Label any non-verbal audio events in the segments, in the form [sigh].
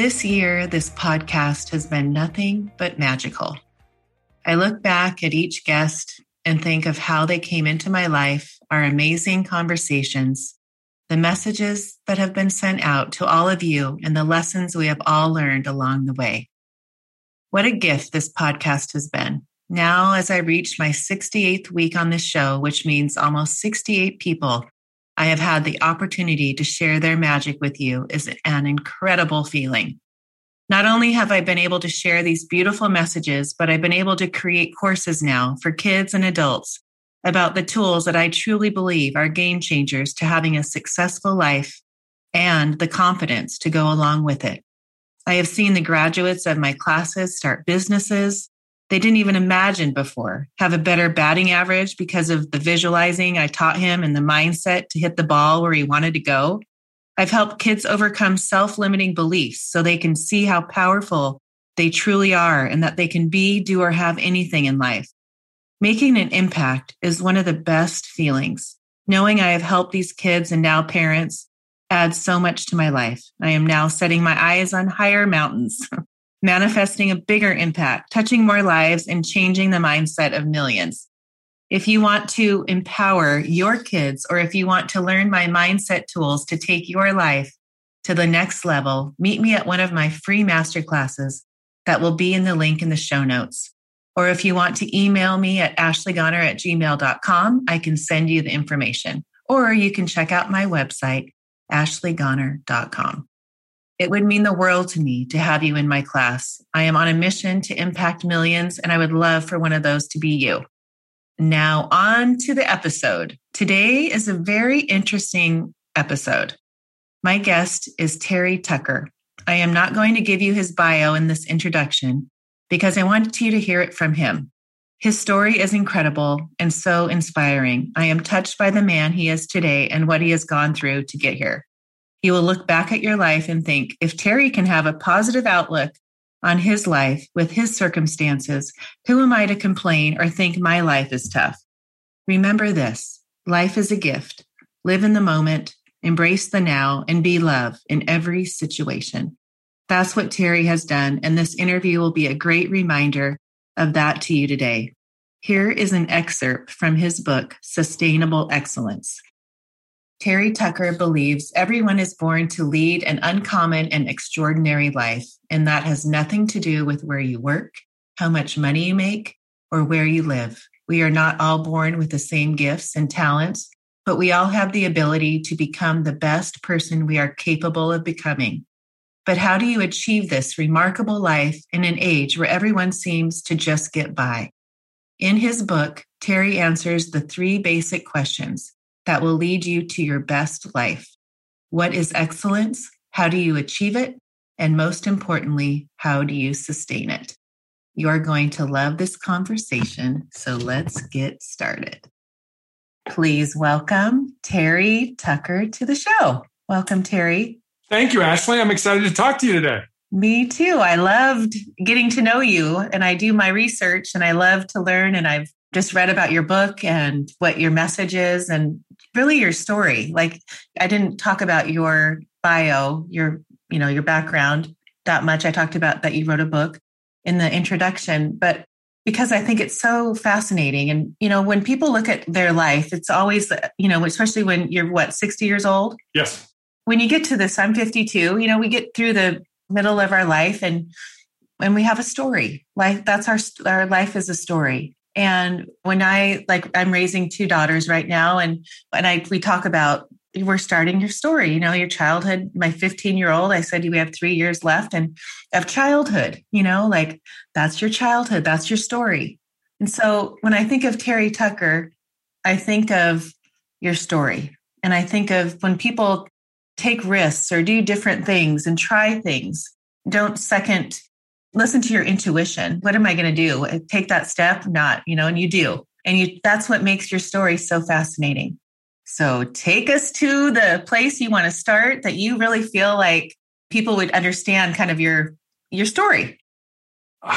This year, this podcast has been nothing but magical. I look back at each guest and think of how they came into my life, our amazing conversations, the messages that have been sent out to all of you, and the lessons we have all learned along the way. What a gift this podcast has been. Now, as I reach my 68th week on this show, which means almost 68 people I have had the opportunity to share their magic with you, is an incredible feeling. Not only have I been able to share these beautiful messages, but I've been able to create courses now for kids and adults about the tools that I truly believe are game changers to having a successful life and the confidence to go along with it. I have seen the graduates of my classes start businesses they didn't even imagine before, have a better batting average because of the visualizing I taught him and the mindset to hit the ball where he wanted to go. I've helped kids overcome self limiting beliefs so they can see how powerful they truly are and that they can be, do, or have anything in life. Making an impact is one of the best feelings. Knowing I have helped these kids and now parents adds so much to my life. I am now setting my eyes on higher mountains, [laughs] manifesting a bigger impact, touching more lives, and changing the mindset of millions. If you want to empower your kids, or if you want to learn my mindset tools to take your life to the next level, meet me at one of my free masterclasses that will be in the link in the show notes. Or if you want to email me at ashleygoner at gmail.com, I can send you the information. Or you can check out my website, ashleygoner.com. It would mean the world to me to have you in my class. I am on a mission to impact millions, and I would love for one of those to be you. Now, on to the episode. Today is a very interesting episode. My guest is Terry Tucker. I am not going to give you his bio in this introduction because I want you to hear it from him. His story is incredible and so inspiring. I am touched by the man he is today and what he has gone through to get here. You will look back at your life and think if Terry can have a positive outlook on his life with his circumstances, who am I to complain or think my life is tough? Remember this life is a gift. Live in the moment, embrace the now, and be love in every situation. That's what Terry has done, and this interview will be a great reminder of that to you today. Here is an excerpt from his book, Sustainable Excellence. Terry Tucker believes everyone is born to lead an uncommon and extraordinary life, and that has nothing to do with where you work, how much money you make, or where you live. We are not all born with the same gifts and talents, but we all have the ability to become the best person we are capable of becoming. But how do you achieve this remarkable life in an age where everyone seems to just get by? In his book, Terry answers the three basic questions that will lead you to your best life. What is excellence? How do you achieve it? And most importantly, how do you sustain it? You are going to love this conversation, so let's get started. Please welcome Terry Tucker to the show. Welcome, Terry. Thank you, Ashley. I'm excited to talk to you today. Me too. I loved getting to know you and I do my research and I love to learn and I've just read about your book and what your message is and really your story. Like I didn't talk about your bio, your you know, your background that much. I talked about that you wrote a book in the introduction, but because I think it's so fascinating and you know, when people look at their life, it's always you know, especially when you're what, 60 years old? Yes. When you get to this, I'm 52, you know, we get through the middle of our life and and we have a story. Life that's our our life is a story And when I like, I'm raising two daughters right now, and and I we talk about we're starting your story. You know, your childhood. My 15 year old, I said we have three years left, and of childhood. You know, like that's your childhood. That's your story. And so when I think of Terry Tucker, I think of your story, and I think of when people take risks or do different things and try things. Don't second listen to your intuition. What am I going to do? Uh, take that step? Not, you know, and you do. And you that's what makes your story so fascinating. So take us to the place you want to start that you really feel like people would understand kind of your your story. [sighs]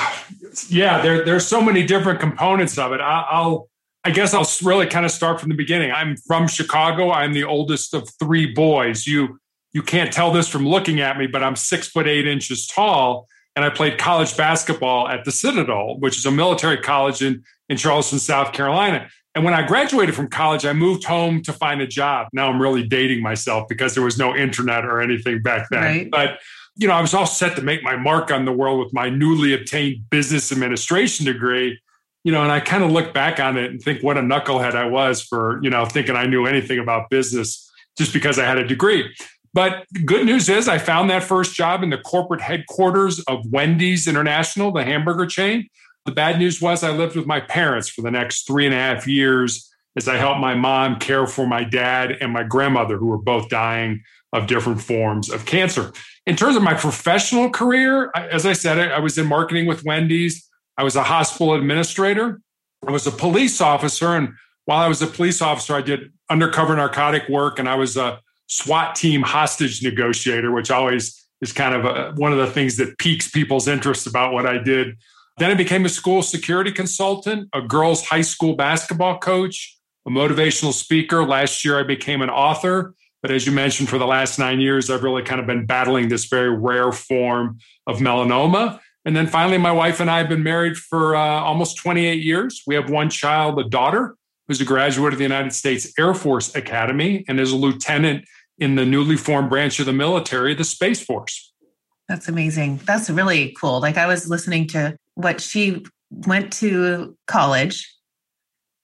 Yeah, there there's so many different components of it. I, I'll I guess I'll really kind of start from the beginning. I'm from Chicago. I'm the oldest of three boys. You you can't tell this from looking at me, but I'm six foot eight inches tall and I played college basketball at the Citadel, which is a military college in, in Charleston, South Carolina. And when I graduated from college, I moved home to find a job. Now I'm really dating myself because there was no internet or anything back then. Right. But you know, I was all set to make my mark on the world with my newly obtained business administration degree. You know, and I kind of look back on it and think what a knucklehead I was for, you know, thinking I knew anything about business just because I had a degree. But good news is I found that first job in the corporate headquarters of Wendy's International, the hamburger chain. The bad news was I lived with my parents for the next three and a half years as I helped my mom care for my dad and my grandmother, who were both dying of different forms of cancer. In terms of my professional career, as I said, I was in marketing with Wendy's. I was a hospital administrator. I was a police officer. And while I was a police officer, I did undercover narcotic work and I was a SWAT team hostage negotiator, which always is kind of a, one of the things that piques people's interest about what I did. Then I became a school security consultant, a girls' high school basketball coach, a motivational speaker. Last year, I became an author. But as you mentioned, for the last nine years, I've really kind of been battling this very rare form of melanoma. And then finally, my wife and I have been married for uh, almost 28 years. We have one child, a daughter, who's a graduate of the United States Air Force Academy and is a lieutenant in the newly formed branch of the military, the Space Force. That's amazing. That's really cool. Like I was listening to what she went to college,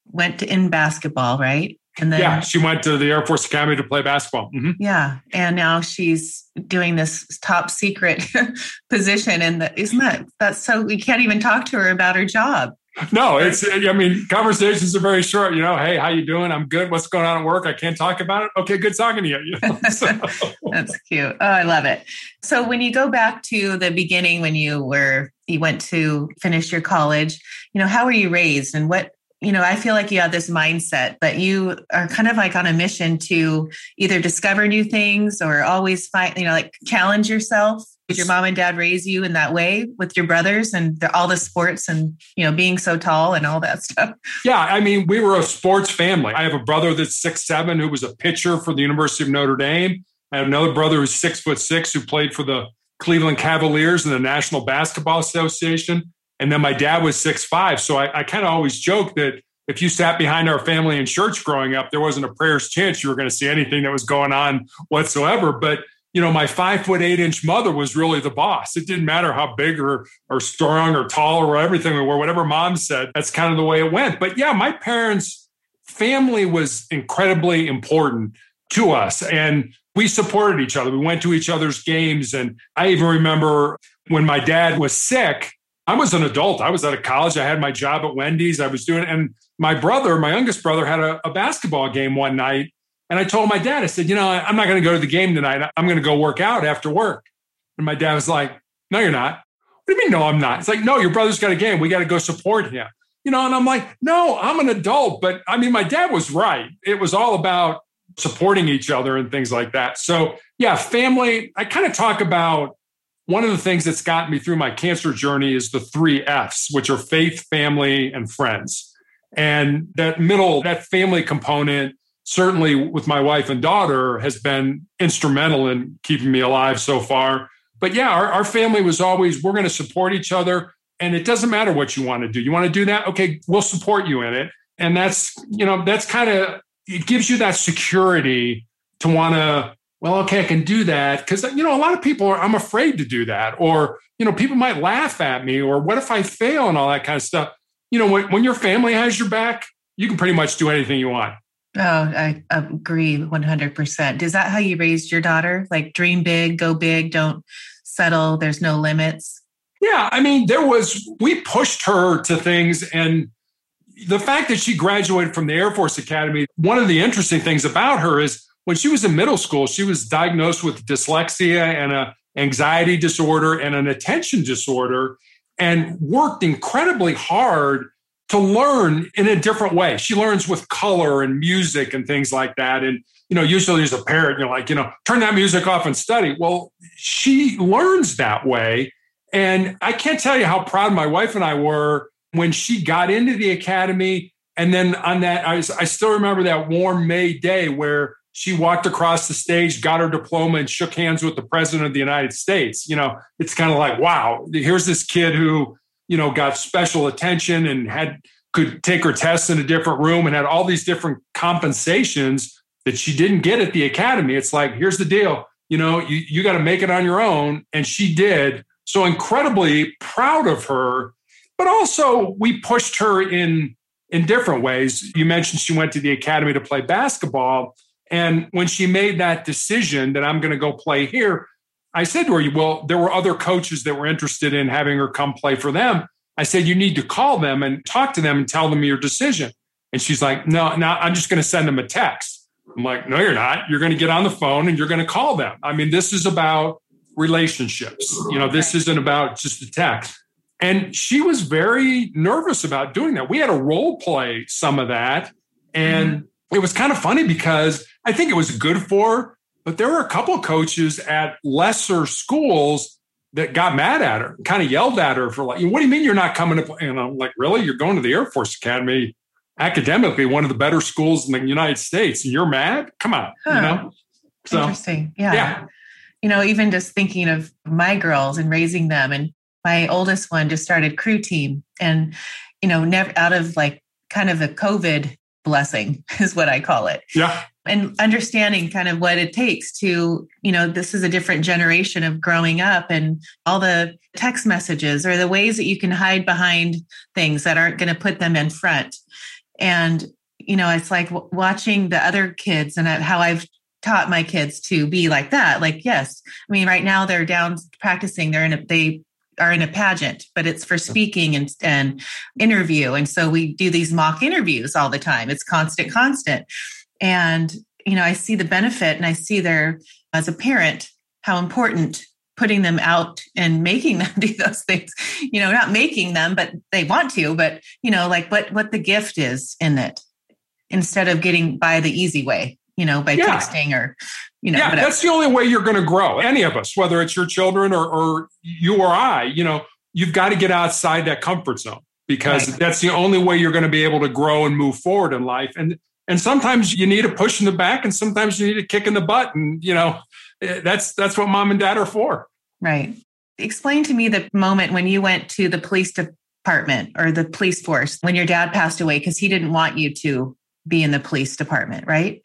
went to in basketball, right? And then yeah, she went to the Air Force Academy to play basketball. Mm-hmm. Yeah, and now she's doing this top secret [laughs] position, and isn't that that's so we can't even talk to her about her job no, it's I mean, conversations are very short. You know, hey, how you doing? I'm good. What's going on at work? I can't talk about it. Okay, good talking to you. you know. [laughs] That's cute. Oh, I love it. So when you go back to the beginning when you were you went to finish your college, you know, how were you raised and what you know, I feel like you have this mindset, but you are kind of like on a mission to either discover new things or always find, you know, like challenge yourself did your mom and dad raise you in that way with your brothers and the, all the sports and you know being so tall and all that [laughs] stuff? Yeah, I mean, we were a sports family. I have a brother that's six seven who was a pitcher for the University of Notre Dame. I have another brother who's six foot six who played for the Cleveland Cavaliers in the National Basketball Association. And then my dad was six five. So I, I kind of always joke that if you sat behind our family in church growing up, there wasn't a prayer's chance you were going to see anything that was going on whatsoever. But you know, my five foot eight inch mother was really the boss. It didn't matter how big or, or strong or tall or everything were, whatever mom said, that's kind of the way it went. But yeah, my parents' family was incredibly important to us. And we supported each other. We went to each other's games. And I even remember when my dad was sick, I was an adult. I was out of college. I had my job at Wendy's. I was doing, and my brother, my youngest brother, had a, a basketball game one night and I told my dad, I said, you know, I'm not going to go to the game tonight. I'm going to go work out after work. And my dad was like, no, you're not. What do you mean, no, I'm not? It's like, no, your brother's got a game. We got to go support him. You know, and I'm like, no, I'm an adult. But I mean, my dad was right. It was all about supporting each other and things like that. So, yeah, family, I kind of talk about one of the things that's gotten me through my cancer journey is the three F's, which are faith, family, and friends. And that middle, that family component certainly with my wife and daughter has been instrumental in keeping me alive so far. But yeah, our, our family was always, we're going to support each other. And it doesn't matter what you want to do. You want to do that? Okay, we'll support you in it. And that's, you know, that's kind of, it gives you that security to want to, well, okay, I can do that. Cause, you know, a lot of people are, I'm afraid to do that. Or, you know, people might laugh at me. Or what if I fail and all that kind of stuff. you know, when, when your family has your back, you can pretty much do anything you want. Oh, I agree 100%. Is that how you raised your daughter? Like dream big, go big, don't settle, there's no limits? Yeah, I mean, there was, we pushed her to things. And the fact that she graduated from the Air Force Academy, one of the interesting things about her is when she was in middle school, she was diagnosed with dyslexia and a anxiety disorder and an attention disorder and worked incredibly hard to learn in a different way. She learns with color and music and things like that. And, you know, usually as a parent, you're like, you know, turn that music off and study. Well, she learns that way. And I can't tell you how proud my wife and I were when she got into the academy. And then on that, I, was, I still remember that warm May day where she walked across the stage, got her diploma, and shook hands with the president of the United States. You know, it's kind of like, wow, here's this kid who, you know, got special attention and had could take her tests in a different room and had all these different compensations that she didn't get at the academy. It's like, here's the deal, you know, you, you got to make it on your own. And she did. So incredibly proud of her. But also we pushed her in in different ways. You mentioned she went to the academy to play basketball. And when she made that decision that I'm going to go play here, I said to her, Well, there were other coaches that were interested in having her come play for them. I said, You need to call them and talk to them and tell them your decision. And she's like, No, no, I'm just going to send them a text. I'm like, No, you're not. You're going to get on the phone and you're going to call them. I mean, this is about relationships. You know, this isn't about just a text. And she was very nervous about doing that. We had a role play some of that. And mm-hmm. it was kind of funny because I think it was good for but there were a couple of coaches at lesser schools that got mad at her, kind of yelled at her for like, what do you mean you're not coming to And I'm like, really? You're going to the Air Force Academy, academically one of the better schools in the United States, and you're mad? Come on, huh. you know. So, Interesting. Yeah. yeah. You know, even just thinking of my girls and raising them, and my oldest one just started crew team, and you know, never out of like kind of a COVID blessing [laughs] is what I call it. Yeah and understanding kind of what it takes to you know this is a different generation of growing up and all the text messages or the ways that you can hide behind things that aren't going to put them in front and you know it's like watching the other kids and uh, how i've taught my kids to be like that like yes i mean right now they're down practicing they're in a they are in a pageant, but it's for speaking and, and interview. And so we do these mock interviews all the time. It's constant, constant. And, you know, I see the benefit and I see their, as a parent, how important putting them out and making [laughs] them do those things, you know, not making them, but they want to, but, you know, like what, what the gift is in it instead of getting by the easy way, you know, by yeah. texting or, you know, yeah, whatever. that's the only way you're going to grow. Any of us, whether it's your children or, or you or I, you know, you've got to get outside that comfort zone because right. that's the only way you're going to be able to grow and move forward in life. And and sometimes you need a push in the back and sometimes you need a kick in the butt. And you know eh, that's that's what mom and dad are for. Right. Explain to me the moment when you went to the police department or the police force when your dad passed away because he didn't want you to be in the police department right?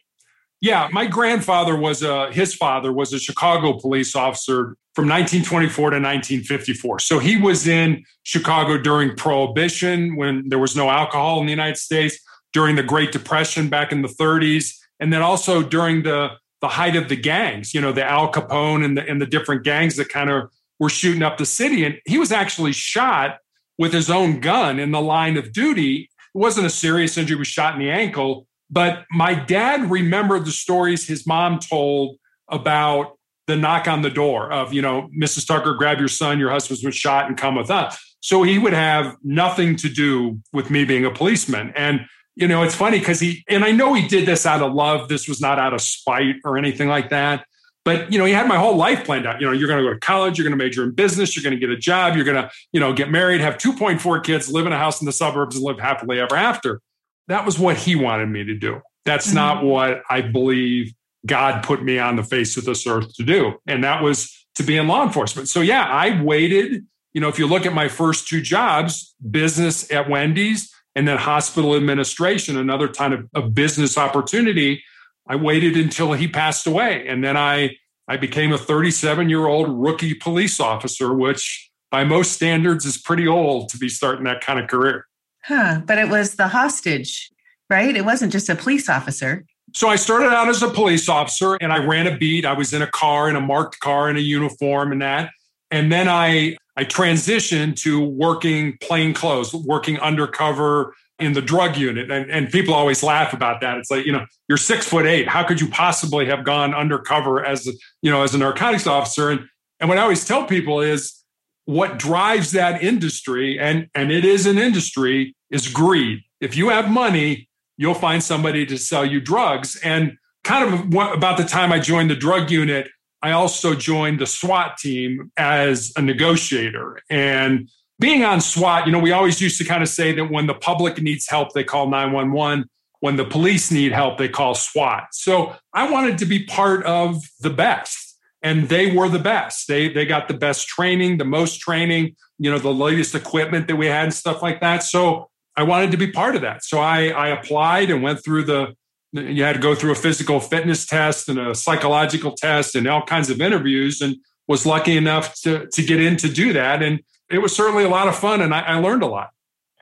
Yeah my grandfather was a his father was a chicago police officer from 1924 to 1954 so he was in chicago during prohibition when there was no alcohol in the united states during the Great Depression back in the 30s, and then also during the the height of the gangs, you know, the Al Capone and the and the different gangs that kind of were shooting up the city. And he was actually shot with his own gun in the line of duty. It wasn't a serious injury, was shot in the ankle. But my dad remembered the stories his mom told about the knock on the door of, you know, Mrs. Tucker, grab your son, your husband's been shot and come with us. So he would have nothing to do with me being a policeman. And you know, it's funny because he, and I know he did this out of love. This was not out of spite or anything like that. But, you know, he had my whole life planned out. You know, you're going to go to college, you're going to major in business, you're going to get a job, you're going to, you know, get married, have 2.4 kids, live in a house in the suburbs, and live happily ever after. That was what he wanted me to do. That's mm-hmm. not what I believe God put me on the face of this earth to do. And that was to be in law enforcement. So, yeah, I waited. You know, if you look at my first two jobs, business at Wendy's, and then hospital administration, another kind of, of business opportunity. I waited until he passed away. And then I, I became a 37 year old rookie police officer, which by most standards is pretty old to be starting that kind of career. Huh. But it was the hostage, right? It wasn't just a police officer. So I started out as a police officer and I ran a beat. I was in a car, in a marked car, in a uniform and that. And then I I transitioned to working plain clothes, working undercover in the drug unit. And, and people always laugh about that. It's like, you know, you're six foot eight. How could you possibly have gone undercover as, you know, as a narcotics officer? And, and what I always tell people is what drives that industry, and, and it is an industry, is greed. If you have money, you'll find somebody to sell you drugs. And kind of about the time I joined the drug unit, I also joined the SWAT team as a negotiator. And being on SWAT, you know, we always used to kind of say that when the public needs help, they call 911. When the police need help, they call SWAT. So I wanted to be part of the best. And they were the best. They they got the best training, the most training, you know, the latest equipment that we had and stuff like that. So I wanted to be part of that. So I, I applied and went through the, you had to go through a physical fitness test and a psychological test and all kinds of interviews and was lucky enough to, to get in to do that. And it was certainly a lot of fun and I, I learned a lot.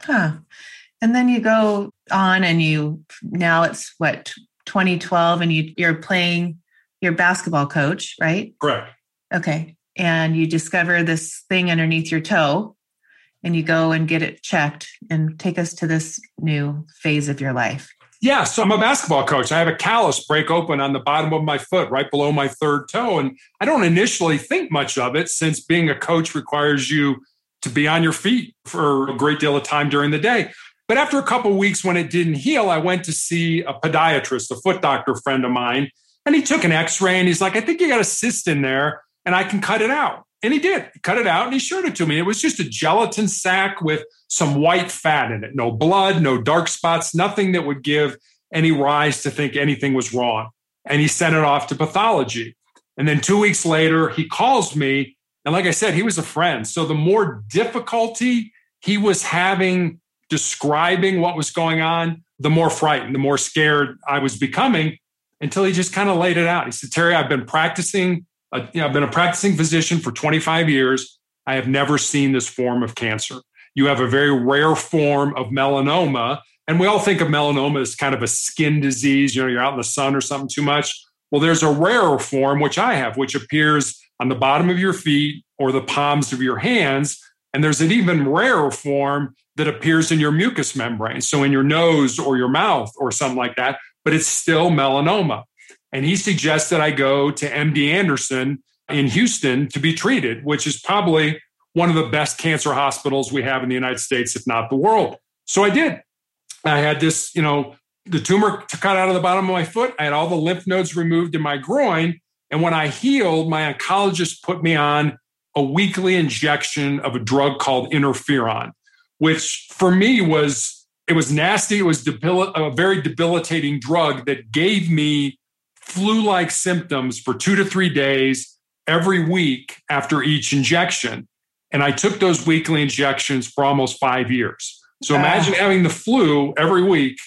Huh. And then you go on and you, now it's what, 2012 and you, you're playing your basketball coach, right? Correct. Okay. And you discover this thing underneath your toe and you go and get it checked and take us to this new phase of your life. Yeah, so I'm a basketball coach. I have a callus break open on the bottom of my foot, right below my third toe. And I don't initially think much of it since being a coach requires you to be on your feet for a great deal of time during the day. But after a couple weeks, when it didn't heal, I went to see a podiatrist, a foot doctor friend of mine, and he took an x ray and he's like, I think you got a cyst in there and I can cut it out. And he did. He cut it out and he showed it to me. It was just a gelatin sack with some white fat in it. No blood, no dark spots, nothing that would give any rise to think anything was wrong. And he sent it off to pathology. And then two weeks later, he calls me. And like I said, he was a friend. So the more difficulty he was having describing what was going on, the more frightened, the more scared I was becoming until he just kind of laid it out. He said, Terry, I've been practicing a, you know, I've been a practicing physician for 25 years. I have never seen this form of cancer. You have a very rare form of melanoma. And we all think of melanoma as kind of a skin disease. You know, you're out in the sun or something too much. Well, there's a rarer form, which I have, which appears on the bottom of your feet or the palms of your hands. And there's an even rarer form that appears in your mucous membrane. So in your nose or your mouth or something like that, but it's still melanoma. And he suggests that I go to MD Anderson in Houston to be treated, which is probably one of the best cancer hospitals we have in the United States, if not the world. So I did. I had this, you know, the tumor cut out of the bottom of my foot. I had all the lymph nodes removed in my groin. And when I healed, my oncologist put me on a weekly injection of a drug called interferon, which for me was it was nasty. It was debil- a very debilitating drug that gave me flu like symptoms for two to three days every week after each injection. And I took those weekly injections for almost five years. So imagine having the flu every week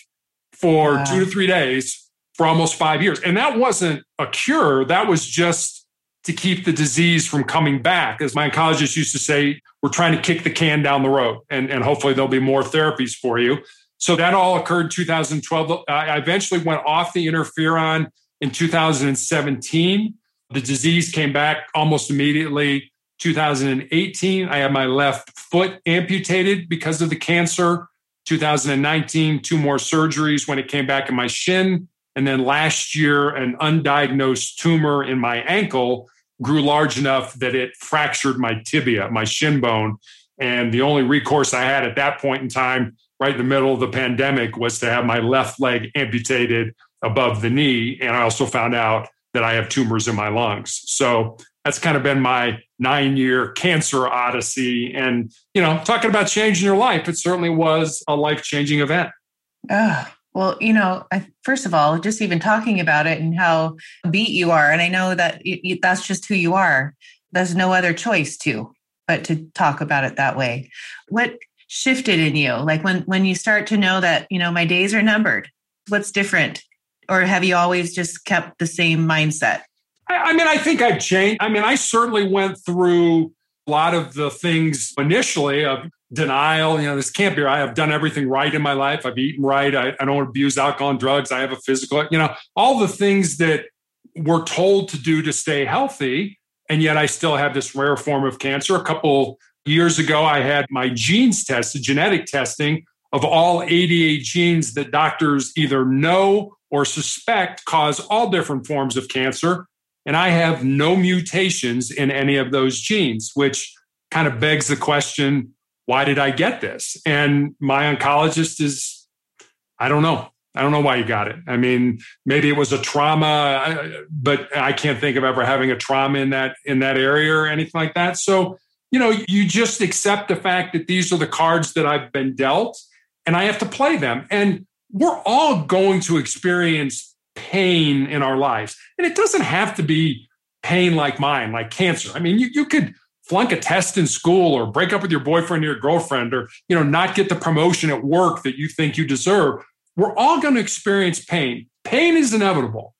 for two to three days for almost five years. And that wasn't a cure, that was just to keep the disease from coming back. As my oncologist used to say, we're trying to kick the can down the road, and, and hopefully there'll be more therapies for you. So that all occurred in 2012. I eventually went off the interferon in 2017. The disease came back almost immediately. 2018, I had my left foot amputated because of the cancer. 2019, two more surgeries when it came back in my shin. And then last year, an undiagnosed tumor in my ankle grew large enough that it fractured my tibia, my shin bone. And the only recourse I had at that point in time, right in the middle of the pandemic, was to have my left leg amputated above the knee. And I also found out that I have tumors in my lungs. So that's kind of been my nine year cancer odyssey. And, you know, talking about changing your life, it certainly was a life changing event. Uh, well, you know, I, first of all, just even talking about it and how beat you are. And I know that that's just who you are. There's no other choice to, but to talk about it that way. What shifted in you? Like when, when you start to know that, you know, my days are numbered, what's different or have you always just kept the same mindset? I, I mean, I think I've changed. I mean, I certainly went through a lot of the things initially of denial. You know, this can't be right. I've done everything right in my life. I've eaten right. I, I don't abuse alcohol and drugs. I have a physical, you know, all the things that we're told to do to stay healthy. And yet I still have this rare form of cancer. A couple years ago, I had my genes tested, genetic testing of all 88 genes that doctors either know or suspect cause all different forms of cancer. And I have no mutations in any of those genes, which kind of begs the question why did I get this? And my oncologist is, I don't know. I don't know why you got it. I mean, maybe it was a trauma, but I can't think of ever having a trauma in that in that area or anything like that. So, you know, you just accept the fact that these are the cards that I've been dealt and I have to play them. And we're all going to experience pain in our lives. And it doesn't have to be pain like mine, like cancer. I mean, you, you could flunk a test in school or break up with your boyfriend or your girlfriend or you know not get the promotion at work that you think you deserve. We're all going to experience pain. Pain is inevitable.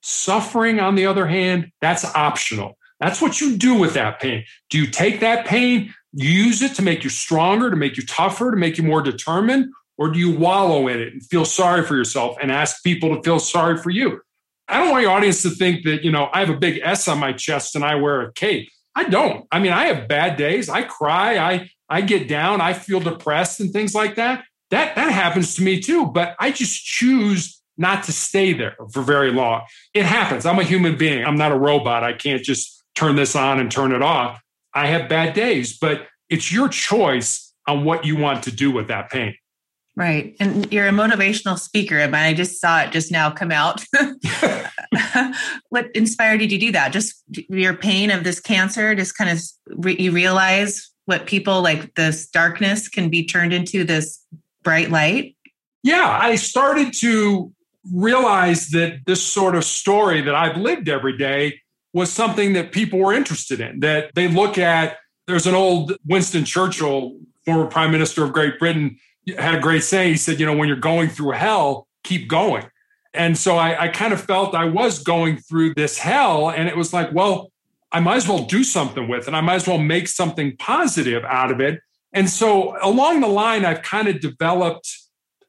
Suffering on the other hand that's optional. That's what you do with that pain. Do you take that pain use it to make you stronger to make you tougher to make you more determined or do you wallow in it and feel sorry for yourself and ask people to feel sorry for you i don't want your audience to think that you know i have a big s on my chest and i wear a cape I don't. I mean, I have bad days. I cry. I I get down. I feel depressed and things like that. That that happens to me too. But I just choose not to stay there for very long. It happens. I'm a human being. I'm not a robot. I can't just turn this on and turn it off. I have bad days, but it's your choice on what you want to do with that pain. Right. And you're a motivational speaker, and I just saw it just now come out. [laughs] what inspired you to do that? Just your pain of this cancer, just kind of re- you realize what people like this darkness can be turned into this bright light? Yeah, I started to realize that this sort of story that I've lived every day was something that people were interested in, that they look at. There's an old Winston Churchill, former prime minister of Great Britain had a great saying. He said, you know, when you're going through hell, keep going. And so I, I kind of felt I was going through this hell. And it was like, well, I might as well do something with it. I might as well make something positive out of it. And so along the line, I've kind of developed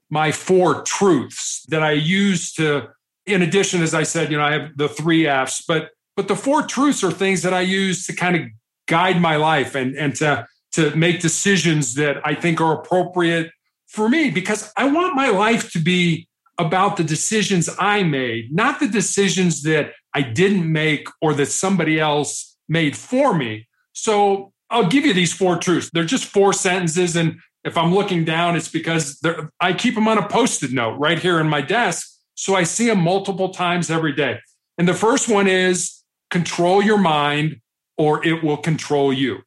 my four truths that I use to, in addition, as I said, you know, I have the three F's, but but the four truths are things that I use to kind of guide my life and and to to make decisions that I think are appropriate for me because I want my life to be about the decisions I made, not the decisions that I didn't make or that somebody else made for me. So I'll give you these four truths. They're just four sentences. And if I'm looking down, it's because I keep them on a post it note right here in my desk. So I see them multiple times every day. And the first one is control your mind or it will control you.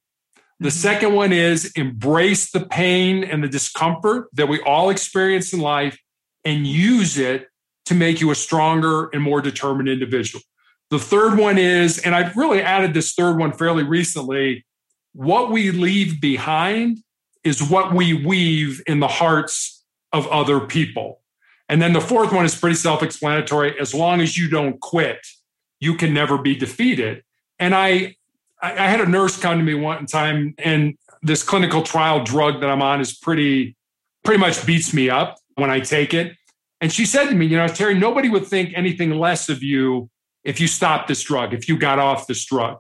The second one is embrace the pain and the discomfort that we all experience in life and use it to make you a stronger and more determined individual. The third one is, and I've really added this third one fairly recently what we leave behind is what we weave in the hearts of other people. And then the fourth one is pretty self explanatory. As long as you don't quit, you can never be defeated. And I, I had a nurse come to me one time, and this clinical trial drug that I'm on is pretty, pretty much beats me up when I take it. And she said to me, You know, Terry, nobody would think anything less of you if you stopped this drug, if you got off this drug.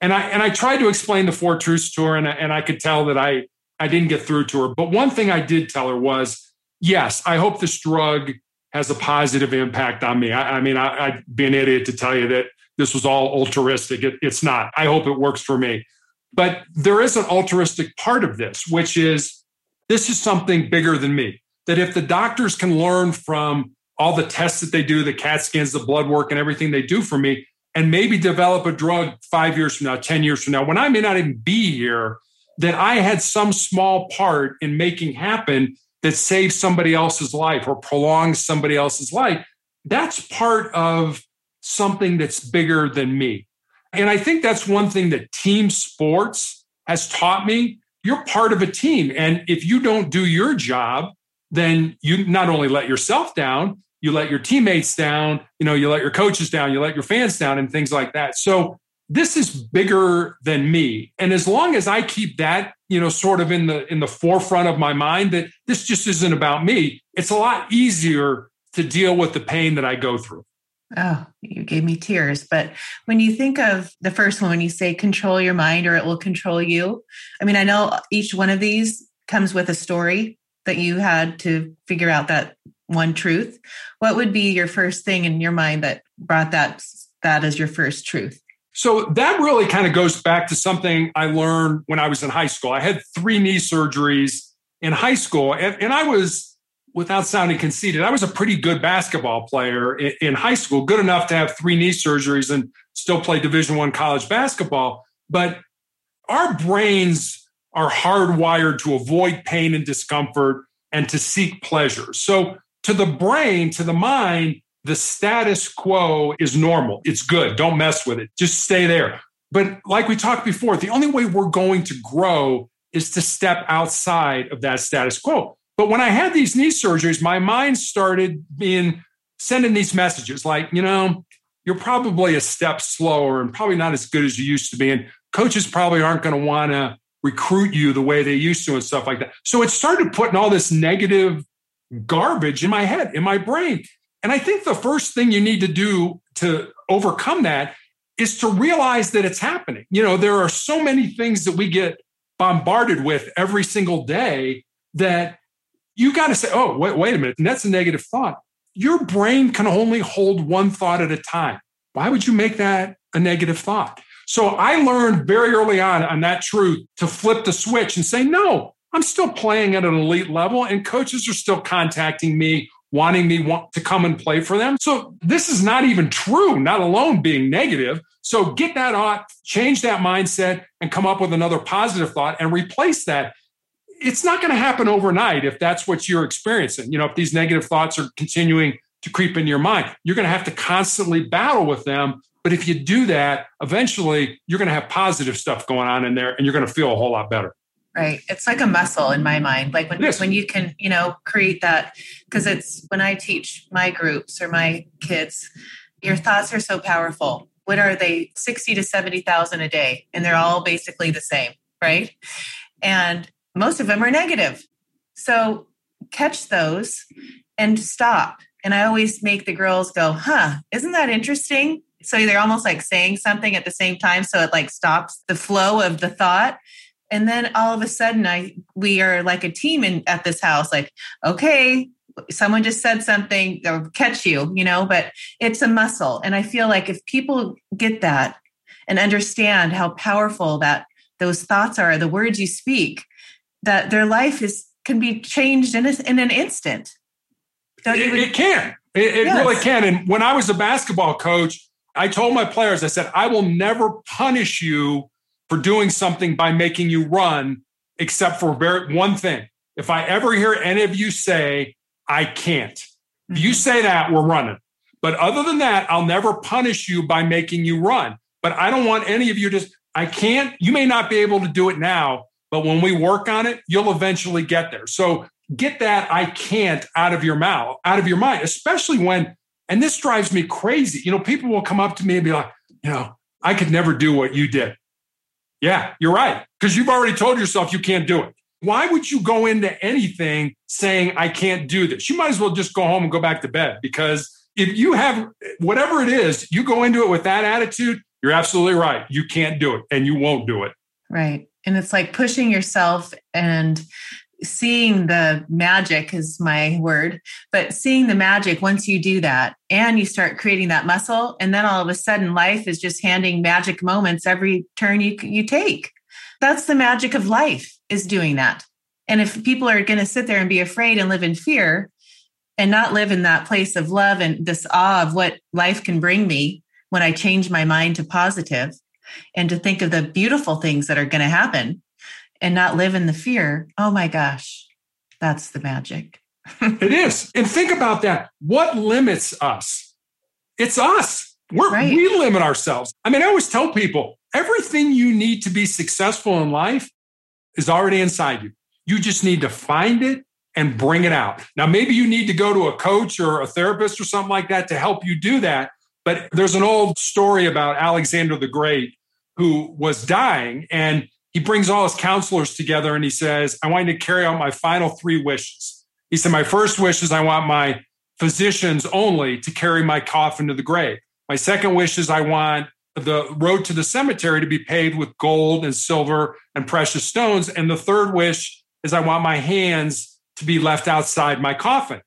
And I and I tried to explain the four truths to her, and, and I could tell that I I didn't get through to her. But one thing I did tell her was, yes, I hope this drug has a positive impact on me. I, I mean, I, would be an idiot to tell you that this was all altruistic. It, it's not. I hope it works for me. But there is an altruistic part of this, which is this is something bigger than me. That if the doctors can learn from all the tests that they do, the CAT scans, the blood work, and everything they do for me, and maybe develop a drug five years from now, 10 years from now, when I may not even be here, that I had some small part in making happen that saves somebody else's life or prolongs somebody else's life. That's part of something that's bigger than me. And I think that's one thing that team sports has taught me. You're part of a team. And if you don't do your job, then you not only let yourself down, you let your teammates down, you know, you let your coaches down, you let your fans down, and things like that. So this is bigger than me. And as long as I keep that you know, sort of in the in the forefront of my mind that this just isn't about me. It's a lot easier to deal with the pain that I go through. Oh, you gave me tears. But when you think of the first one, when you say control your mind or it will control you, I mean, I know each one of these comes with a story that you had to figure out that one truth. What would be your first thing in your mind that brought that that as your first truth? So that really kind of goes back to something I learned when I was in high school. I had three knee surgeries in high school, and, and I was, without sounding conceited, I was a pretty good basketball player in, in high school, good enough to have three knee surgeries and still play Division One college basketball. But our brains are hardwired to avoid pain and discomfort and to seek pleasure. So to the brain, to the mind, the status quo is normal. It's good. Don't mess with it. Just stay there. But like we talked before, the only way we're going to grow is to step outside of that status quo. But when I had these knee surgeries, my mind started being sending these messages like, you know, you're probably a step slower and probably not as good as you used to be. And coaches probably aren't going to want to recruit you the way they used to and stuff like that. So it started putting all this negative garbage in my head, in my brain. And I think the first thing you need to do to overcome that is to realize that it's happening. You know, there are so many things that we get bombarded with every single day that you got to say, oh, wait, wait a minute. And that's a negative thought. Your brain can only hold one thought at a time. Why would you make that a negative thought? So I learned very early on on that truth to flip the switch and say, no, I'm still playing at an elite level and coaches are still contacting me wanting me want to come and play for them. So this is not even true, not alone being negative. So get that out, change that mindset and come up with another positive thought and replace that. It's not going to happen overnight if that's what you're experiencing. You know, if these negative thoughts are continuing to creep in your mind, you're going to have to constantly battle with them. But if you do that, eventually you're going to have positive stuff going on in there and you're going to feel a whole lot better. Right. It's like a muscle in my mind like when, when you can you know create that because it's when i teach my groups or my kids your thoughts are so powerful. What are they? 60 to 70,000 a day and they're all basically the same right? And most of them are negative. So catch those and stop. And i always make the girls go huh isn't that interesting? So they're almost like saying something at the same time so it like stops the flow of the thought. And then all of a sudden i we are like a team in at this house like okay someone just said something they'll catch you you know? But it's a muscle. And i feel like if people get that and understand how powerful that those thoughts are the words you speak that their life is can be changed in, a, in an instant it, it, can it, it yes. really can and when i was a basketball coach i told my players i said i will never punish you for doing something by making you run, except for very, one thing. If I ever hear any of you say, I can't, if you mm-hmm. say that, we're running. But other than that, I'll never punish you by making you run. But I don't want any of you just, I can't, you may not be able to do it now, but when we work on it, you'll eventually get there. So get that I can't out of your mouth, out of your mind, especially when, and this drives me crazy. You know, people will come up to me and be like, you know, I could never do what you did. Yeah, you're right. Because you've already told yourself you can't do it. Why would you go into anything saying, I can't do this? You might as well just go home and go back to bed because if you have whatever it is, you go into it with that attitude, you're absolutely right. You can't do it and you won't do it. Right. And it's like pushing yourself and seeing the magic is my word, but seeing the magic once you do that and you start creating that muscle, and then all of a sudden life is just handing magic moments every turn you you take. That's the magic of life is doing that. And if people are going to sit there and be afraid and live in fear and not live in that place of love and this awe of what life can bring me when I change my mind to positive and to think of the beautiful things that are going to happen, and not live in the fear, oh my gosh, that's the magic. [laughs] it is. And think about that. What limits us? It's us. We're, right. We limit ourselves. I mean, I always tell people everything you need to be successful in life is already inside you. You just need to find it and bring it out. Now, maybe you need to go to a coach or a therapist or something like that to help you do that. But there's an old story about Alexander the Great who was dying and he brings all his counselors together and he says, I want you to carry out my final three wishes. He said, My first wish is I want my physicians only to carry my coffin to the grave. My second wish is I want the road to the cemetery to be paved with gold and silver and precious stones. And the third wish is I want my hands to be left outside my coffin.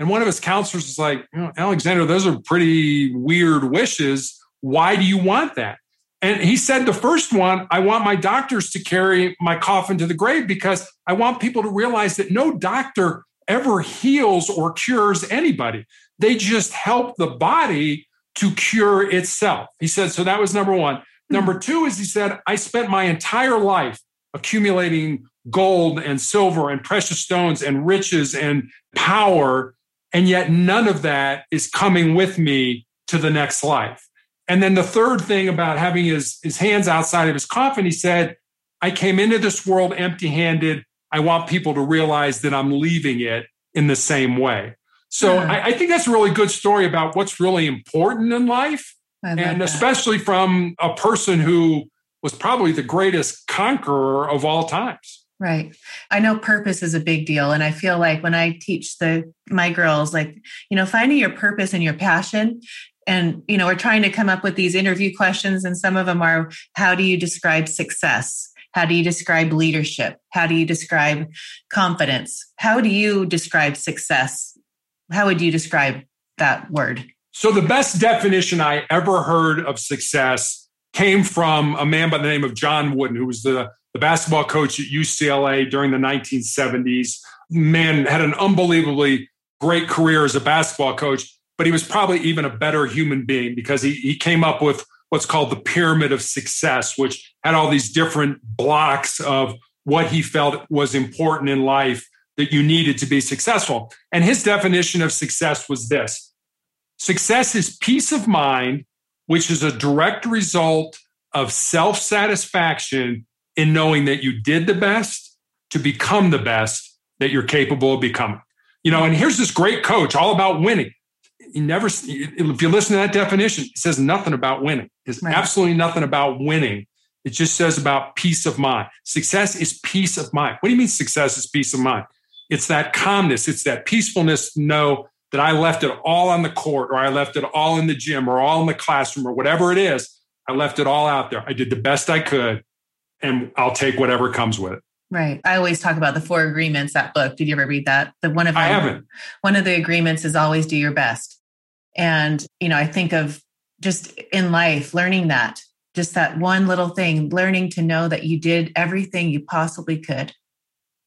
And one of his counselors was like, Alexander, those are pretty weird wishes. Why do you want that? And he said, the first one, I want my doctors to carry my coffin to the grave because I want people to realize that no doctor ever heals or cures anybody. They just help the body to cure itself. He said, so that was number one. Mm-hmm. Number two is he said, I spent my entire life accumulating gold and silver and precious stones and riches and power. And yet none of that is coming with me to the next life. And then the third thing about having his, his hands outside of his coffin, he said, I came into this world empty handed. I want people to realize that I'm leaving it in the same way. So yeah. I, I, think that's a really good story about what's really important in life. And that. especially from a person who was probably the greatest conqueror of all times. Right. I know purpose is a big deal. And I feel like when I teach the my girls, like, you know, finding your purpose and your passion and you know we're trying to come up with these interview questions and some of them are how do you describe success? How do you describe leadership? How do you describe confidence? How do you describe success? How would you describe that word? So the best definition i ever heard of success came from a man by the name of john wooden who was the, the basketball coach at ucla during the 1970s man had an unbelievably great career as a basketball coach but he was probably even a better human being because he, he came up with what's called the pyramid of success, which had all these different blocks of what he felt was important in life that you needed to be successful. And his definition of success was this success is peace of mind, which is a direct result of self satisfaction in knowing that you did the best to become the best that you're capable of becoming. You know, and here's this great coach all about winning never if you listen to that definition it says nothing about winning there's right. absolutely nothing about winning it just says about peace of mind success is peace of mind what do you mean success is peace of mind it's that calmness it's that peacefulness to know that i left it all on the court or i left it all in the gym or all in the classroom or whatever it is i left it all out there i did the best i could and i'll take whatever comes with it Right. I always talk about the four agreements, that book. Did you ever read that? The one of I haven't. One of the agreements is always do your best. And, you know, I think of just in life, learning that, just that one little thing, learning to know that you did everything you possibly could.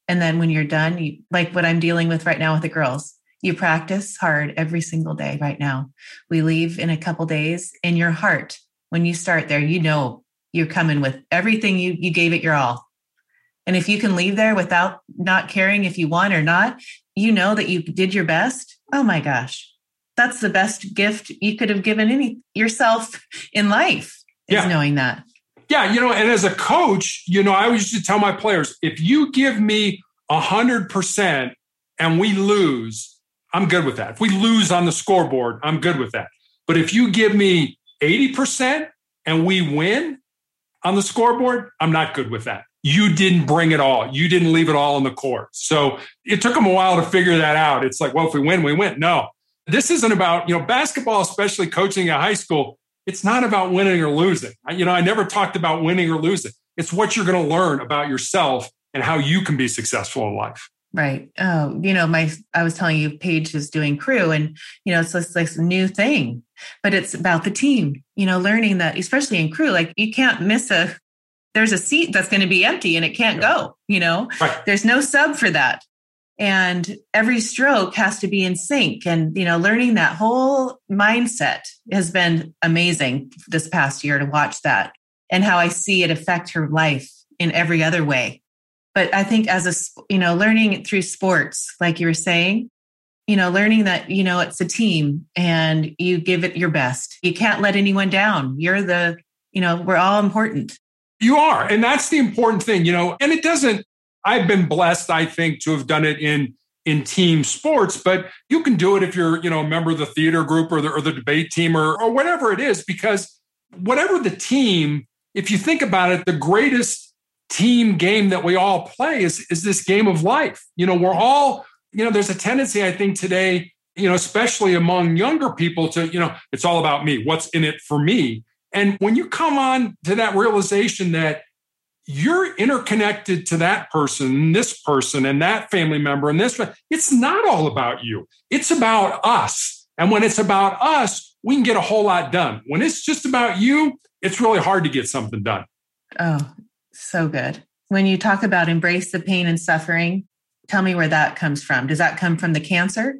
And then when you're done, you like what I'm dealing with right now with the girls, you practice hard every single day right now. We leave in a couple days in your heart. When you start there, you know you're coming with everything you, you gave it your all. And if you can leave there without not caring if you won or not, you know that you did your best. Oh my gosh, that's the best gift you could have given any yourself in life is yeah. knowing that. Yeah, you know, and as a coach, you know, I always used to tell my players, if you give me a hundred percent and we lose, I'm good with that. If we lose on the scoreboard, I'm good with that. But if you give me 80% and we win on the scoreboard, I'm not good with that. You didn't bring it all. You didn't leave it all on the court. So it took them a while to figure that out. It's like, well, if we win, we win. No, this isn't about, you know, basketball, especially coaching at high school. It's not about winning or losing. I, you know, I never talked about winning or losing. It's what you're going to learn about yourself and how you can be successful in life. Right. Oh, you know, my I was telling you, Paige is doing crew, and you know, it's this like new thing, but it's about the team. You know, learning that, especially in crew, like you can't miss a. There's a seat that's going to be empty and it can't yeah. go. You know, right. there's no sub for that and every stroke has to be in sync. And you know learning that whole mindset has been amazing this past year to watch that and how i see it affect her life in every other way. But i think as a you know learning through sports like you were saying you know learning that you know it's a team and you give it your best. You can't let anyone down. You're the you know we're all important. You are. And that's the important thing you know and it doesn't I've been blessed, I think, to have done it in in team sports, but you can do it if you're, you know, a member of the theater group or the, or the debate team or, or whatever it is, because whatever the team, if you think about it, the greatest team game that we all play is, is this game of life. You know, we're all, you know, there's a tendency, I think, today, you know, especially among younger people to, you know, it's all about me. What's in it for me? And when you come on to that realization that you're interconnected to that person, this person, and that family member, and this, it's not all about you. It's about us. And when it's about us, we can get a whole lot done. When it's just about you, it's really hard to get something done. Oh, so good. When you talk about embrace the pain and suffering, tell me where that comes from. Does that come from the cancer?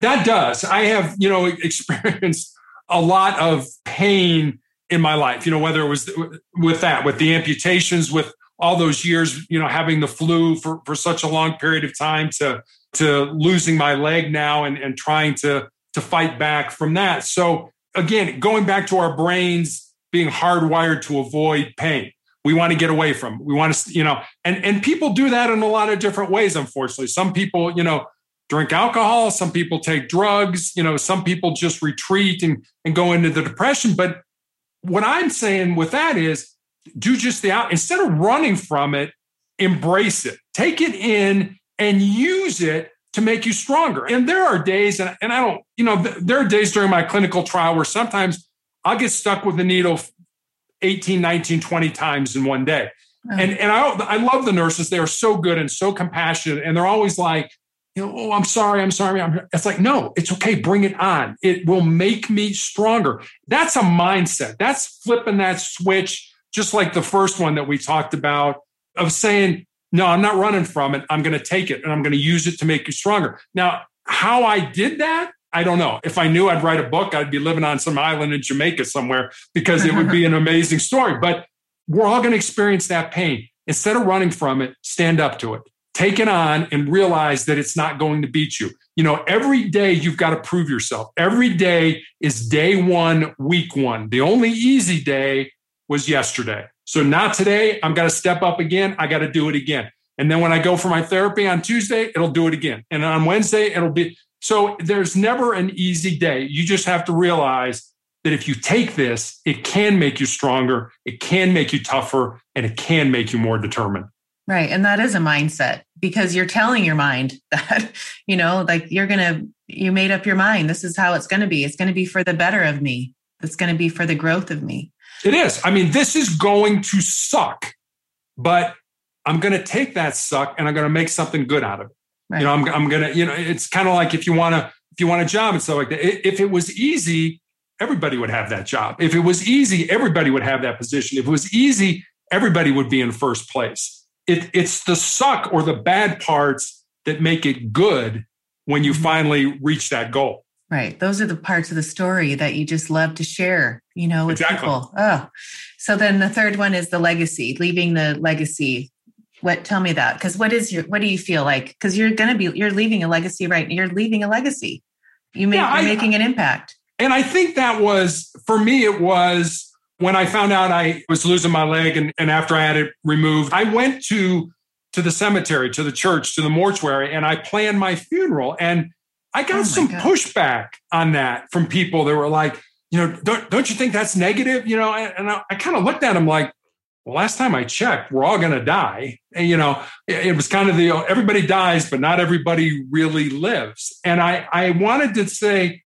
That does. I have, you know, [laughs] experienced a lot of pain in my life, you know, whether it was with that, with the amputations, with all those years, you know, having the flu for, for such a long period of time to to losing my leg now and, and trying to to fight back from that. So again, going back to our brains being hardwired to avoid pain. We want to get away from. We want to, you know, and and people do that in a lot of different ways. Unfortunately, some people, you know, drink alcohol. Some people take drugs. You know, some people just retreat and and go into the depression. But what I'm saying with that is, do just the out instead of running from it, embrace it, take it in, and use it to make you stronger. And there are days, and, and I don't, you know, there are days during my clinical trial where sometimes I'll get stuck with the needle 18, 19, 20 times in one day. Oh. And, and I, I love the nurses. They are so good and so compassionate. And they're always like, you know, oh, I'm sorry, I'm sorry. I'm, it's like, no, it's okay. Bring it on. It will make me stronger. That's a mindset. That's flipping that switch, just like the first one that we talked about of saying, no, I'm not running from it. I'm going to take it and I'm going to use it to make you stronger. Now, how I did that, I don't know. If I knew I'd write a book, I'd be living on some island in Jamaica somewhere because it would be an amazing story. But we're all going to experience that pain. Instead of running from it, stand up to it. Take it on and realize that it's not going to beat you. You know, every day you've got to prove yourself. Every day is day one, week one. The only easy day was yesterday. So not today. I'm got to step up again. I got to do it again. And then when I go for my therapy on Tuesday, it'll do it again. And on Wednesday, it'll be so there's never an easy day. You just have to realize that if you take this, it can make you stronger, it can make you tougher, and it can make you more determined. Right. And that is a mindset because you're telling your mind [laughs] that, you know, like you're going to, you made up your mind. This is how it's going to be. It's going to be for the better of me. It's going to be for the growth of me. It is. I mean, this is going to suck, but I'm going to take that suck and I'm going to make something good out of it. Right. You know, I'm, I'm going to, you know, it's kind of like if you want to, if you want a job and stuff like that, if it was easy, everybody would have that job. If it was easy, everybody would have that position. If it was easy, everybody would be in first place. It, it's the suck or the bad parts that make it good when you mm-hmm. finally reach that goal. Right. Those are the parts of the story that you just love to share, you know, with exactly. people. Oh. So then the third one is the legacy, leaving the legacy. What tell me that? Because what is your what do you feel like? Because you're gonna be you're leaving a legacy, right? You're leaving a legacy. You make yeah, you're I, making an impact. And I think that was for me, it was when I found out I was losing my leg and, and after I had it removed, I went to to the cemetery, to the church, to the mortuary, and I planned my funeral. And I got oh some God. pushback on that from people that were like, you know, don't, don't you think that's negative? You know, and I, I kind of looked at them like, well, last time I checked, we're all going to die. And, you know, it, it was kind of the everybody dies, but not everybody really lives. And I, I wanted to say,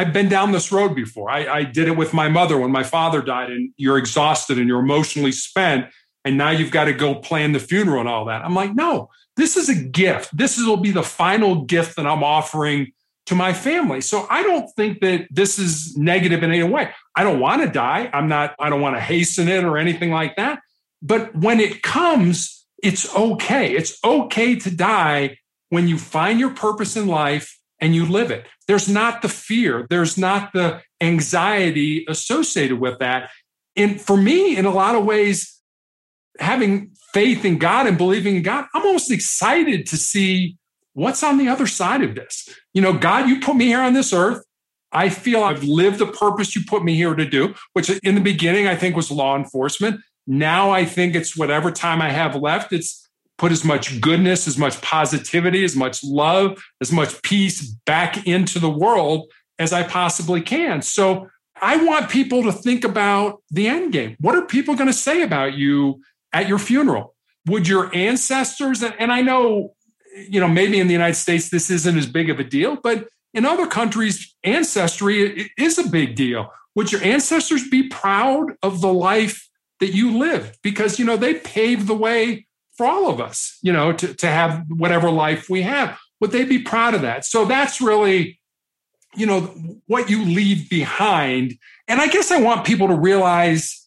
I've been down this road before. I, I did it with my mother when my father died, and you're exhausted and you're emotionally spent. And now you've got to go plan the funeral and all that. I'm like, no, this is a gift. This will be the final gift that I'm offering to my family. So I don't think that this is negative in any way. I don't want to die. I'm not, I don't want to hasten it or anything like that. But when it comes, it's okay. It's okay to die when you find your purpose in life and you live it. There's not the fear, there's not the anxiety associated with that. And for me, in a lot of ways, having faith in God and believing in God, I'm almost excited to see what's on the other side of this. You know, God, you put me here on this earth. I feel I've lived the purpose you put me here to do, which in the beginning I think was law enforcement. Now I think it's whatever time I have left, it's put as much goodness, as much positivity, as much love, as much peace back into the world as I possibly can. So I want people to think about the end game. What are people going to say about you at your funeral? Would your ancestors, and I know, you know, maybe in the United States this isn't as big of a deal, but in other countries, ancestry is a big deal. Would your ancestors be proud of the life that you lived? Because, you know, they paved the way for all of us, you know, to, to have whatever life we have. Would they be proud of that? So that's really, you know, what you leave behind. And I guess I want people to realize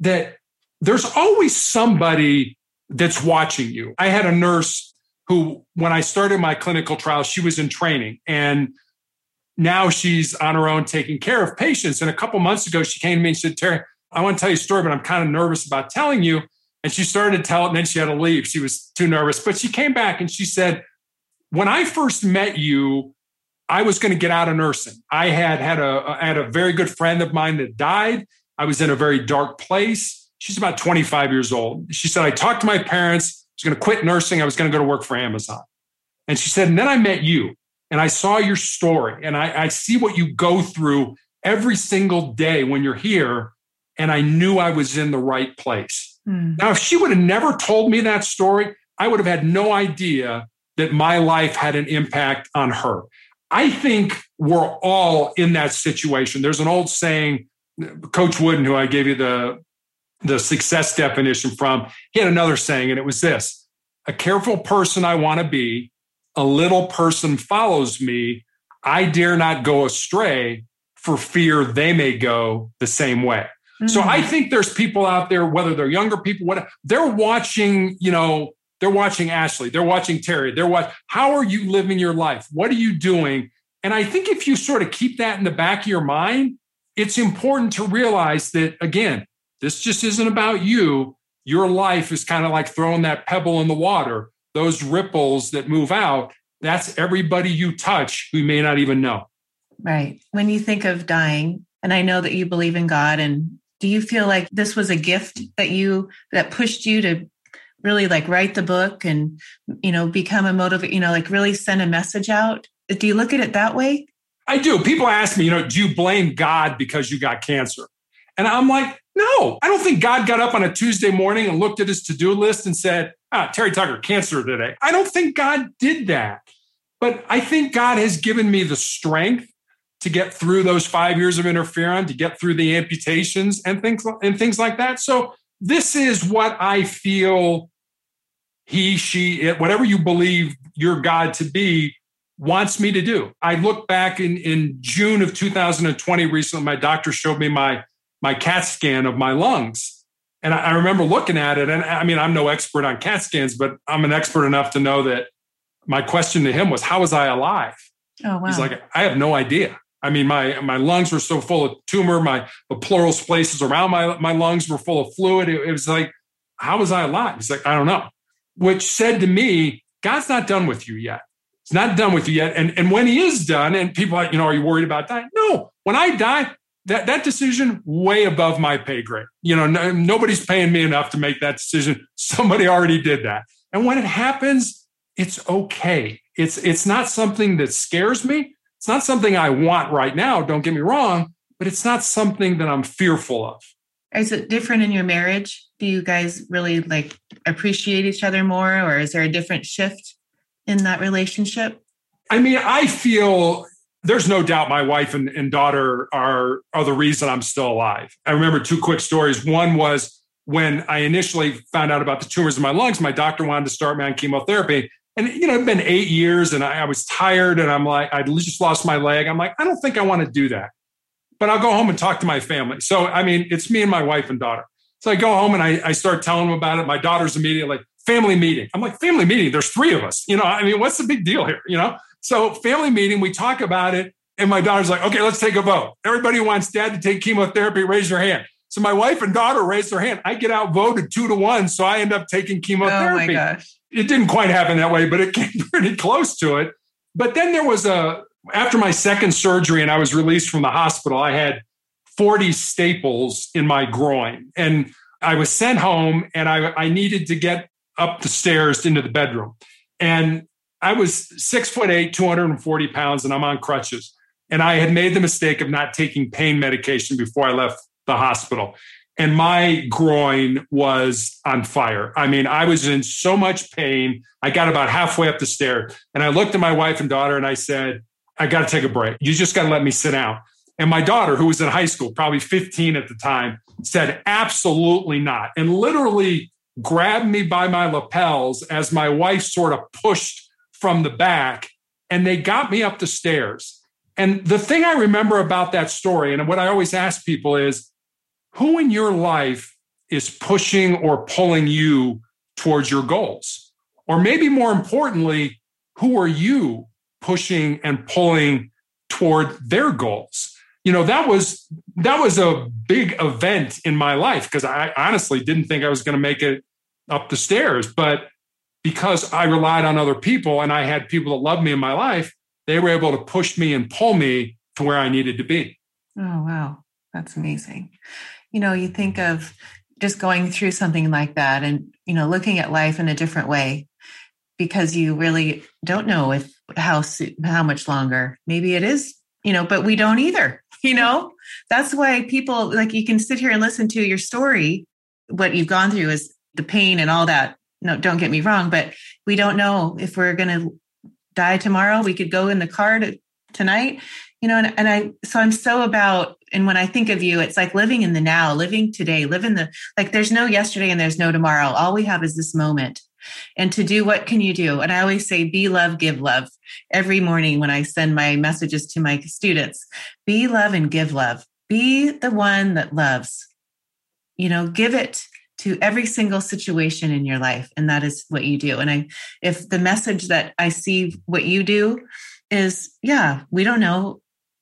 that there's always somebody that's watching you. I had a nurse who, when I started my clinical trial, she was in training and now she's on her own taking care of patients. And a couple months ago, she came to me and said, Terry, I want to tell you a story, but I'm kind of nervous about telling you. And she started to tell it, and then she had to leave. She was too nervous. But she came back and she said, When I first met you, I was going to get out of nursing. I had had a, I had a very good friend of mine that died. I was in a very dark place. She's about 25 years old. She said, I talked to my parents I was going to quit nursing. I was going to go to work for Amazon. And she said, and then I met you and I saw your story and I, I see what you go through every single day when you're here. And I knew I was in the right place. Mm. Now, if she would have never told me that story, I would have had no idea that my life had an impact on her. I think we're all in that situation. There's an old saying, Coach Wooden, who I gave you the the success definition from, he had another saying, and it was this a careful person I want to be, a little person follows me. I dare not go astray for fear they may go the same way. Mm-hmm. So I think there's people out there, whether they're younger people, what they're watching, you know, they're watching Ashley, they're watching Terry, they're watching, how are you living your life? What are you doing? And I think if you sort of keep that in the back of your mind, it's important to realize that, again, this just isn't about you. Your life is kind of like throwing that pebble in the water. Those ripples that move out, that's everybody you touch who may not even know. Right. When you think of dying, and I know that you believe in God, and do you feel like this was a gift that you that pushed you to really like write the book and you know become a motivator you know, like really send a message out? Do you look at it that way? I do. People ask me, you know, do you blame God because you got cancer? And I'm like, no, I don't think God got up on a Tuesday morning and looked at his to do list and said, ah, Terry Tucker, cancer today. I don't think God did that. But I think God has given me the strength to get through those five years of interferon, to get through the amputations and things and things like that. So this is what I feel he, she, it, whatever you believe your God to be, wants me to do. I look back in, in June of 2020 recently, my doctor showed me my my CAT scan of my lungs. And I, I remember looking at it. And I mean, I'm no expert on CAT scans, but I'm an expert enough to know that my question to him was, How was I alive? Oh, wow. He's like, I have no idea. I mean, my my lungs were so full of tumor, my the pleural spaces around my, my lungs were full of fluid. It, it was like, how was I alive? He's like, I don't know. Which said to me, God's not done with you yet. He's not done with you yet. And, and when he is done, and people are you know, are you worried about dying? No. When I die, that that decision way above my pay grade. You know, no, nobody's paying me enough to make that decision. [laughs] Somebody already did that. And when it happens, it's okay. It's it's not something that scares me. It's not something I want right now, don't get me wrong, but it's not something that I'm fearful of. Is it different in your marriage? Do you guys really like appreciate each other more or is there a different shift in that relationship? I mean, I feel there's no doubt my wife and, and daughter are are the reason I'm still alive. I remember two quick stories. One was when I initially found out about the tumors in my lungs, my doctor wanted to start me on chemotherapy. And you know, it'd been eight years and I, I was tired and I'm like, I just lost my leg. I'm like, I don't think I want to do that. But I'll go home and talk to my family. So I mean, it's me and my wife and daughter. So I go home and I, I start telling them about it. My daughter's immediately like, family meeting. I'm like, family meeting, there's three of us. You know, I mean, what's the big deal here? You know? So family meeting, we talk about it. And my daughter's like, okay, let's take a vote. Everybody wants dad to take chemotherapy, raise your hand. So my wife and daughter raised their hand. I get outvoted two to one. So I end up taking chemotherapy. Oh my gosh. It didn't quite happen that way, but it [laughs] came pretty close to it. But then there was a, after my second surgery and I was released from the hospital, I had 40 staples in my groin. And I was sent home and I, I needed to get up the stairs into the bedroom. And I was six foot eight, 240 pounds, and I'm on crutches. And I had made the mistake of not taking pain medication before I left the hospital. and my groin was on fire. I mean, I was in so much pain. I got about halfway up the stairs and I looked at my wife and daughter and I said, I got to take a break. You just got to let me sit down. And my daughter, who was in high school, probably 15 at the time, said, absolutely not. And literally grabbed me by my lapels as my wife sort of pushed from the back and they got me up the stairs. And the thing I remember about that story, and what I always ask people is, who in your life is pushing or pulling you towards your goals? Or maybe more importantly, who are you pushing and pulling toward their goals? You know, that was that was a big event in my life because I honestly didn't think I was going to make it up the stairs, but because I relied on other people and I had people that loved me in my life, they were able to push me and pull me to where I needed to be. Oh, wow. That's amazing you know, you think of just going through something like that and, you know, looking at life in a different way because you really don't know if how how much longer. Maybe it is, you know, but we don't either. [laughs] You know, that's why people like you can sit here and listen to your story. What you've gone through is the pain and all that. No, don't get me wrong, but we don't know if we're going to die tomorrow. We could go in the car to, tonight you know and, and i so i'm so about and when i think of you it's like living in the now living today live in the like there's no yesterday and there's no tomorrow. All we have is this moment. And to do what can you do? And i always say be love give love. Every morning when i send my messages to my students be love and give love. Be the one that loves. You know give it to every single situation in your life and that is what you do. And i if the message that i see what you do is yeah we don't know.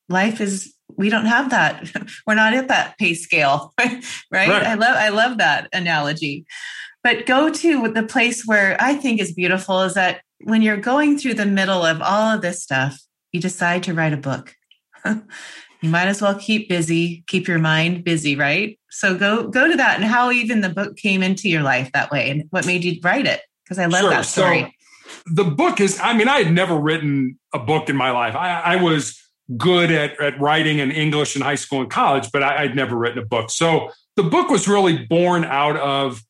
Life is we don't have that. [laughs] We're not at that pay scale [laughs] right? right. I love i love that analogy. But go to the place where i think is beautiful is that when you're going through the middle of all of this stuff you decide to write a book. [laughs] You might as well keep busy keep your mind busy right? So go go to that and how even the book came into your life that way and what made you write it because i love sure. that story. so the book is i mean i had never written a book in my life i, I was good at, at writing in English in high school and college, but I, I'd never written a book. So the book was really born out of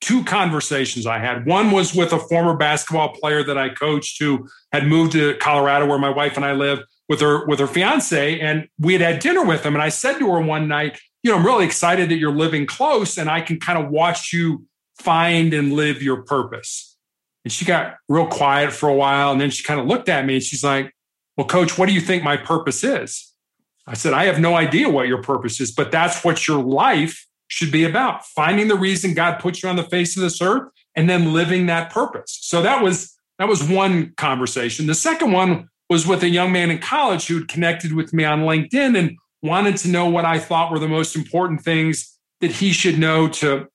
two conversations I had. One was with a former basketball player that I coached who had moved to Colorado, where my wife and I live, with her with her fiance, and we had had dinner with him. And I said to her one night, "You know, I'm really excited that you're living close, and I can kind of watch you find and live your purpose." And she got real quiet for a while, and then she kind of looked at me and she's like, well, coach, what do you think my purpose is? I said, I have no idea what your purpose is, but that's what your life should be about finding the reason God put you on the face of this earth and then living that purpose. So that was that was one conversation. The second one was with a young man in college who had connected with me on LinkedIn and wanted to know what I thought were the most important things that he should know to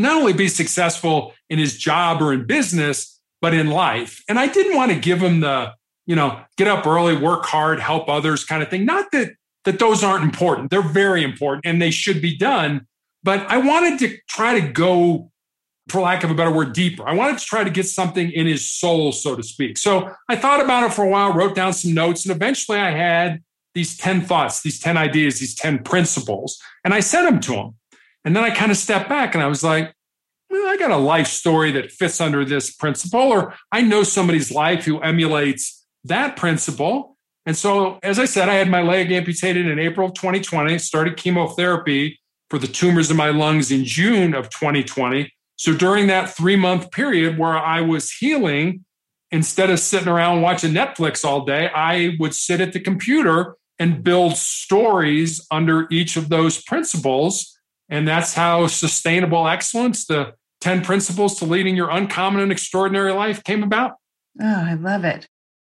not only be successful in his job or in business, but in life. And I didn't want to give him the you know, get up early, work hard, help others kind of thing. Not that that those aren't important. They're very important and they should be done. But I wanted to try to go, for lack of a better word, deeper. I wanted to try to get something in his soul, so to speak. So I thought about it for a while, wrote down some notes, and eventually I had these 10 thoughts, these 10 ideas, these 10 principles, and I sent them to him. And then I kind of stepped back and I was like, well, I got a life story that fits under this principle, or I know somebody's life who emulates that principle. And so, as I said, I had my leg amputated in April of 2020, started chemotherapy for the tumors in my lungs in June of 2020. So, during that three month period where I was healing, instead of sitting around watching Netflix all day, I would sit at the computer and build stories under each of those principles. And that's how sustainable excellence, the 10 principles to leading your uncommon and extraordinary life, came about. Oh, I love it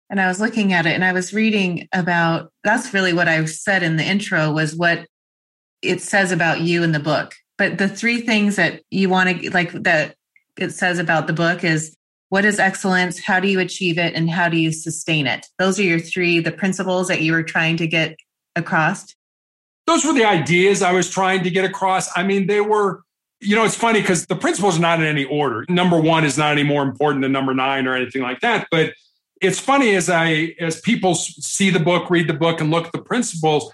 and I was looking at it and I was reading about that's really what I said in the intro was what it says about you in the book. But the three things that you want to like that it says about the book is what is excellence, how do you achieve it, and how do you sustain it? Those are your three, the principles that you were trying to get across. Those were the ideas I was trying to get across. I mean, they were, you know, it's funny because the principles are not in any order. Number one is not any more important than number nine or anything like that. But it's funny as I as people see the book, read the book, and look at the principles,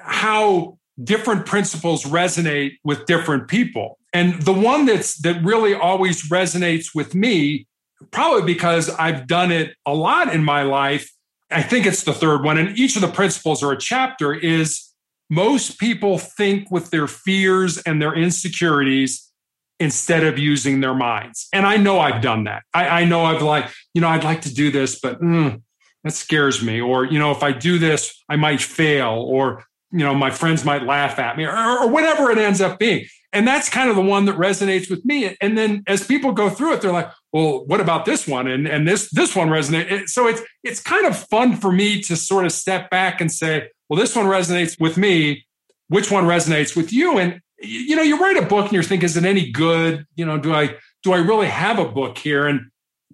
how different principles resonate with different people. And the one that's that really always resonates with me, probably because I've done it a lot in my life, I think it's the third one, and each of the principles are a chapter, is most people think with their fears and their insecurities instead of using their minds. And I know I've done that. I, I know I've like, you know, I'd like to do this, but mm, that scares me. Or, you know, if I do this, I might fail. Or, you know, my friends might laugh at me or, or whatever it ends up being. And that's kind of the one that resonates with me. And then as people go through it, they're like, well, what about this one? And, and this, this one resonates. So it's, it's kind of fun for me to sort of step back and say, well, this one resonates with me. Which one resonates with you? And, you know, you write a book and you're thinking, is it any good? You know, do I, do I really have a book here? And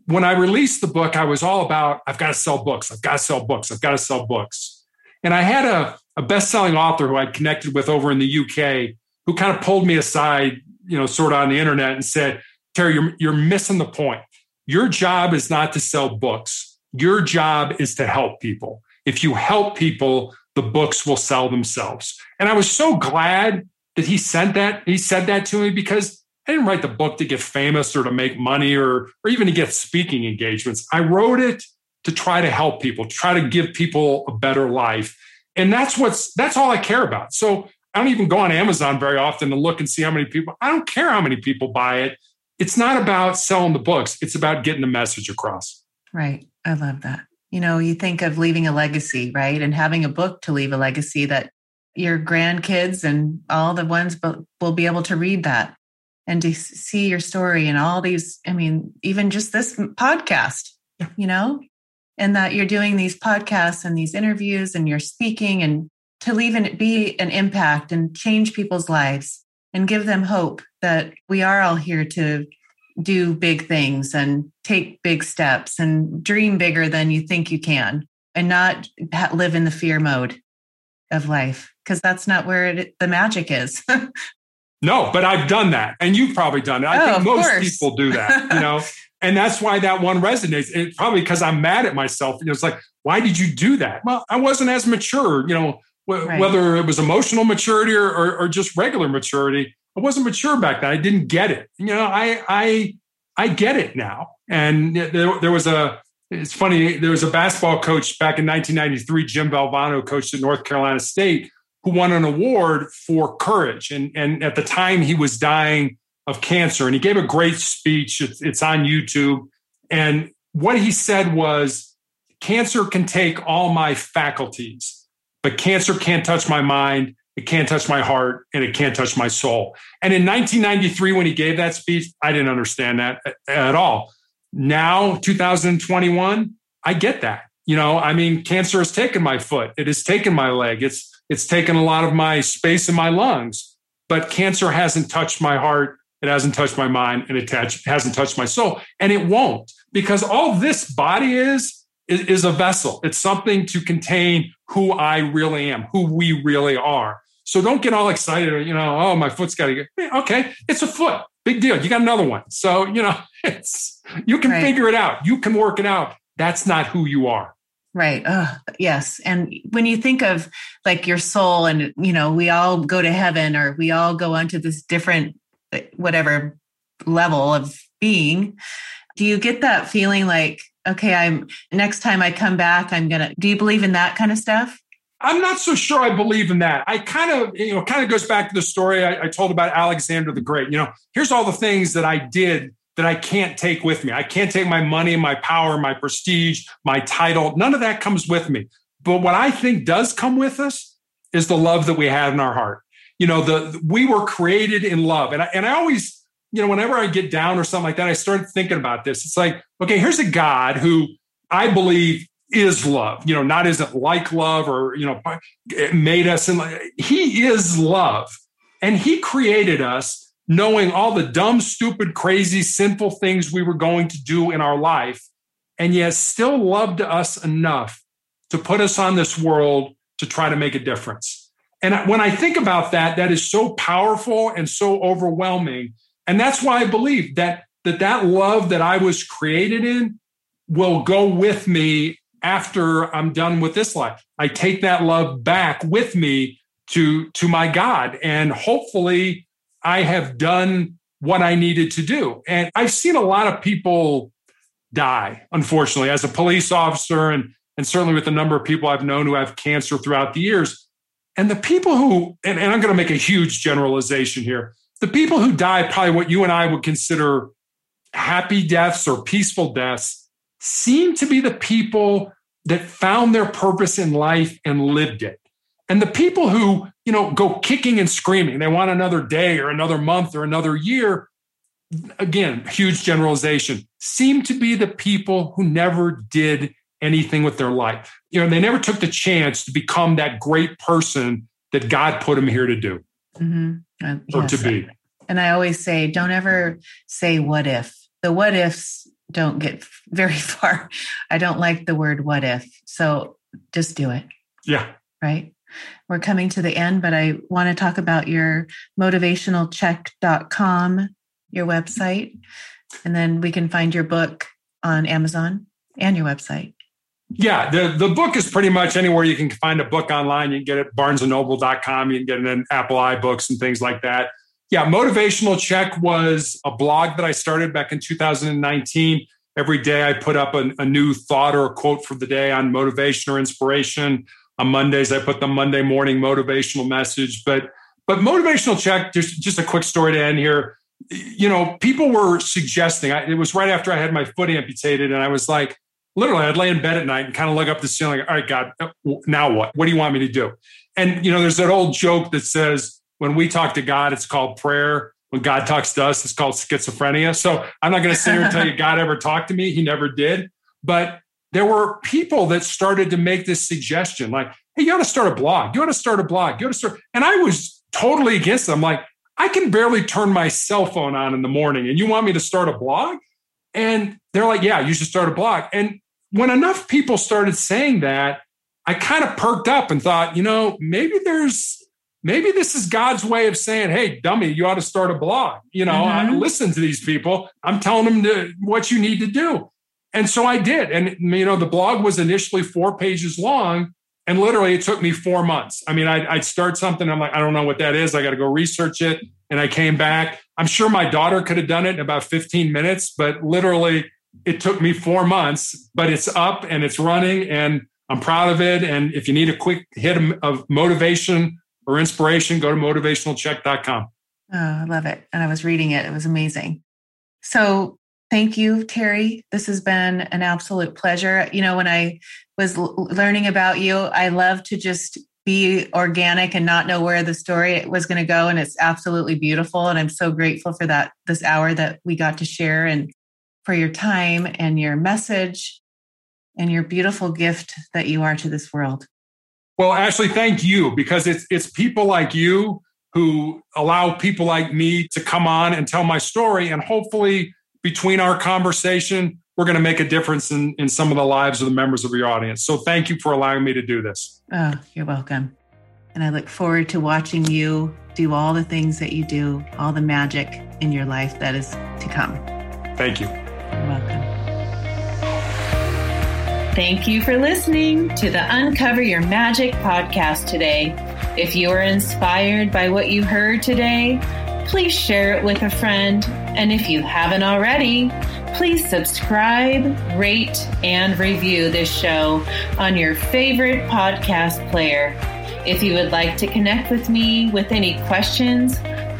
when I released the book, I was all about, I've got to sell books. I've got to sell books. I've got to sell books. And I had a, a best-selling author who I'd connected with over in the UK who kind of pulled me aside, you know, sort of on the internet and said, Terry, you're, you're missing the point. Your job is not to sell books. Your job is to help people. If you help people, the books will sell themselves. And I was so glad that he sent that, he said that to me because I didn't write the book to get famous or to make money or, or even to get speaking engagements. I wrote it to try to help people, to try to give people a better life. And that's what's that's all I care about. So I don't even go on Amazon very often to look and see how many people. I don't care how many people buy it. It's not about selling the books. It's about getting the message across. Right. I love that. You know, you think of leaving a legacy, right? And having a book to leave a legacy that your grandkids and all the ones will be able to read that and to see your story and all these. I mean, even just this podcast, you know, and that you're doing these podcasts and these interviews and you're speaking and to leave and be an impact and change people's lives and give them hope that we are all here to do big things and take big steps and dream bigger than you think you can and not live in the fear mode of life because that's not where it, the magic is. [laughs] no, but I've done that and you've probably done it. I oh, think most course. people do that, you know. [laughs] and that's why that one resonates. It probably because I'm mad at myself. You know, it's like, why did you do that? Well, I wasn't as mature, you know, right. whether it was emotional maturity or, or, or, just regular maturity. I wasn't mature back then. I didn't get it. You know, I I I get it now. And there, there was a it's funny. There was a basketball coach back in 1993, Jim Valvano, coached at North Carolina State, who won an award for courage. And and at the time, he was dying of cancer, and he gave a great speech. It's, it's on YouTube. And what he said was, "Cancer can take all my faculties." But cancer can't touch my mind, it can't touch my heart, and it can't touch my soul. And in 1993, when he gave that speech, I didn't understand that at all. Now, 2021, I get that. You know, I mean, cancer has taken my foot, it has taken my leg, it's it's taken a lot of my space in my lungs, but cancer hasn't touched my heart, it hasn't touched my mind, and it hasn't touched my soul, and it won't because all this body is, is a vessel. It's something to contain who I really am, who we really are. So don't get all excited, or, you know, oh, my foot's got to get, eh, okay, it's a foot. Big deal. You got another one. So, you know, [laughs] it's, you can right. figure it out. You can work it out. That's not who you are. Right. Oh, yes. And when you think of like your soul and, you know, we all go to heaven or we all go onto this different, eh, whatever level of being, do you get that feeling like okay, I'm next time I come back, I'm gonna. Do you believe in that kind of stuff? I'm not so sure I believe in that. I kind of, you know, kind of goes back to the story I, I, told about Alexander the Great. You know, here's all the things that I did that I can't take with me. I can't take my money, my power, my prestige, my title. None of that comes with me. But what I think does come with us is the love that we have in our heart. You know, the we were created in love, and I, and I always you know, whenever I get down or something like that, I start thinking about this. It's like, okay, here's a God who I believe is love, you know, not isn't like love or, you know, made us and he is love. And he created us knowing all the dumb, stupid, crazy, sinful things we were going to do in our life. And yet still loved us enough to put us on this world to try to make a difference. And when I think about that, that is so powerful and so overwhelming and that's why I believe that that that love that I was created in will go with me after I'm done with this life. I take that love back with me to to my God. And hopefully I have done what I needed to do. And I've seen a lot of people die, unfortunately, as a police officer and and certainly with the number of people I've known who have cancer throughout the years. And the people who, and, and I'm going to make a huge generalization here, the people who die probably what you and I would consider happy deaths or peaceful deaths seem to be the people that found their purpose in life and lived it. And the people who, you know, go kicking and screaming, they want another day or another month or another year, again, huge generalization, seem to be the people who never did anything with their life. You know, they never took the chance to become that great person that God put them here to do mm-hmm. uh, or yes. to be. And I always say, don't ever say what if. The what ifs don't get very [laughs] far. I don't like the word what if. So just do it. Yeah. Right. We're coming to the end, but I want to talk about your motivationalcheck.com, your website, and then we can find your book on Amazon and your website. Yeah, the, the book is pretty much anywhere you can find a book online. You can get it barnesandnoble.com. You can get it in Apple iBooks and things like that. Yeah, Motivational Check was a blog that I started back in 2019. Every day I put up a, a new thought or a quote for the day on motivation or inspiration. On Mondays, I put the Monday morning motivational message. But but motivational check, just, just a quick story to end here. You know, people were suggesting, I, it was right after I had my foot amputated, and I was like, literally, I'd lay in bed at night and kind of look up the ceiling. All right, God, uh, now what? What do you want me to do? And, you know, there's that old joke that says, when we talk to God, it's called prayer. When God talks to us, it's called schizophrenia. So I'm not going to sit here and tell you [laughs] God ever talked to me. He never did. But there were people that started to make this suggestion like, hey, you ought to start a blog. You ought to start a blog. You ought to start. And I was totally against it. I'm like, I can barely turn my cell phone on in the morning and you want me to start a blog? And they're like, yeah, you should start a blog. And when enough people started saying that, I kind of perked up and thought, you know, maybe there's maybe this is God's way of saying, hey, dummy, you ought to start a blog. You know, mm-hmm. I listen to these people. I'm telling them to, what you need to do. And so I did. And, you know, the blog was initially four pages long. And literally, it took me four months. I mean, I'd, I'd start something. I'm like, I don't know what that is. I got to go research it. And I came back. I'm sure my daughter could have done it in about 15 minutes, but literally, it took me four months, but it's up and it's running and I'm proud of it. And if you need a quick hit of motivation or inspiration, go to motivationalcheck.com. Oh, I love it. And I was reading it, it was amazing. So thank you, Terry. This has been an absolute pleasure. You know, when I was l- learning about you, I love to just be organic and not know where the story was going to go. And it's absolutely beautiful. And I'm so grateful for that, this hour that we got to share and for your time and your message and your beautiful gift that you are to this world. Well, Ashley, thank you because it's it's people like you who allow people like me to come on and tell my story. And hopefully, between our conversation, we're going to make a difference in, in some of the lives of the members of your audience. So thank you for allowing me to do this. Oh, you're welcome. And I look forward to watching you do all the things that you do, all the magic in your life that is to come. Thank you. You're welcome. Thank you for listening to the Uncover Your Magic podcast today. If you are inspired by what you heard today, please share it with a friend. And if you haven't already, please subscribe, rate, and review this show on your favorite podcast player. If you would like to connect with me with any questions,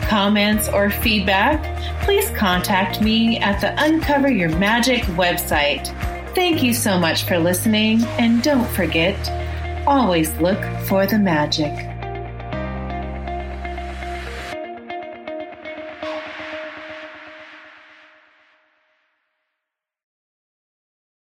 comments, or feedback, please contact me at the Uncover Your Magic website Thank you so much for listening, and don't forget always look for the magic.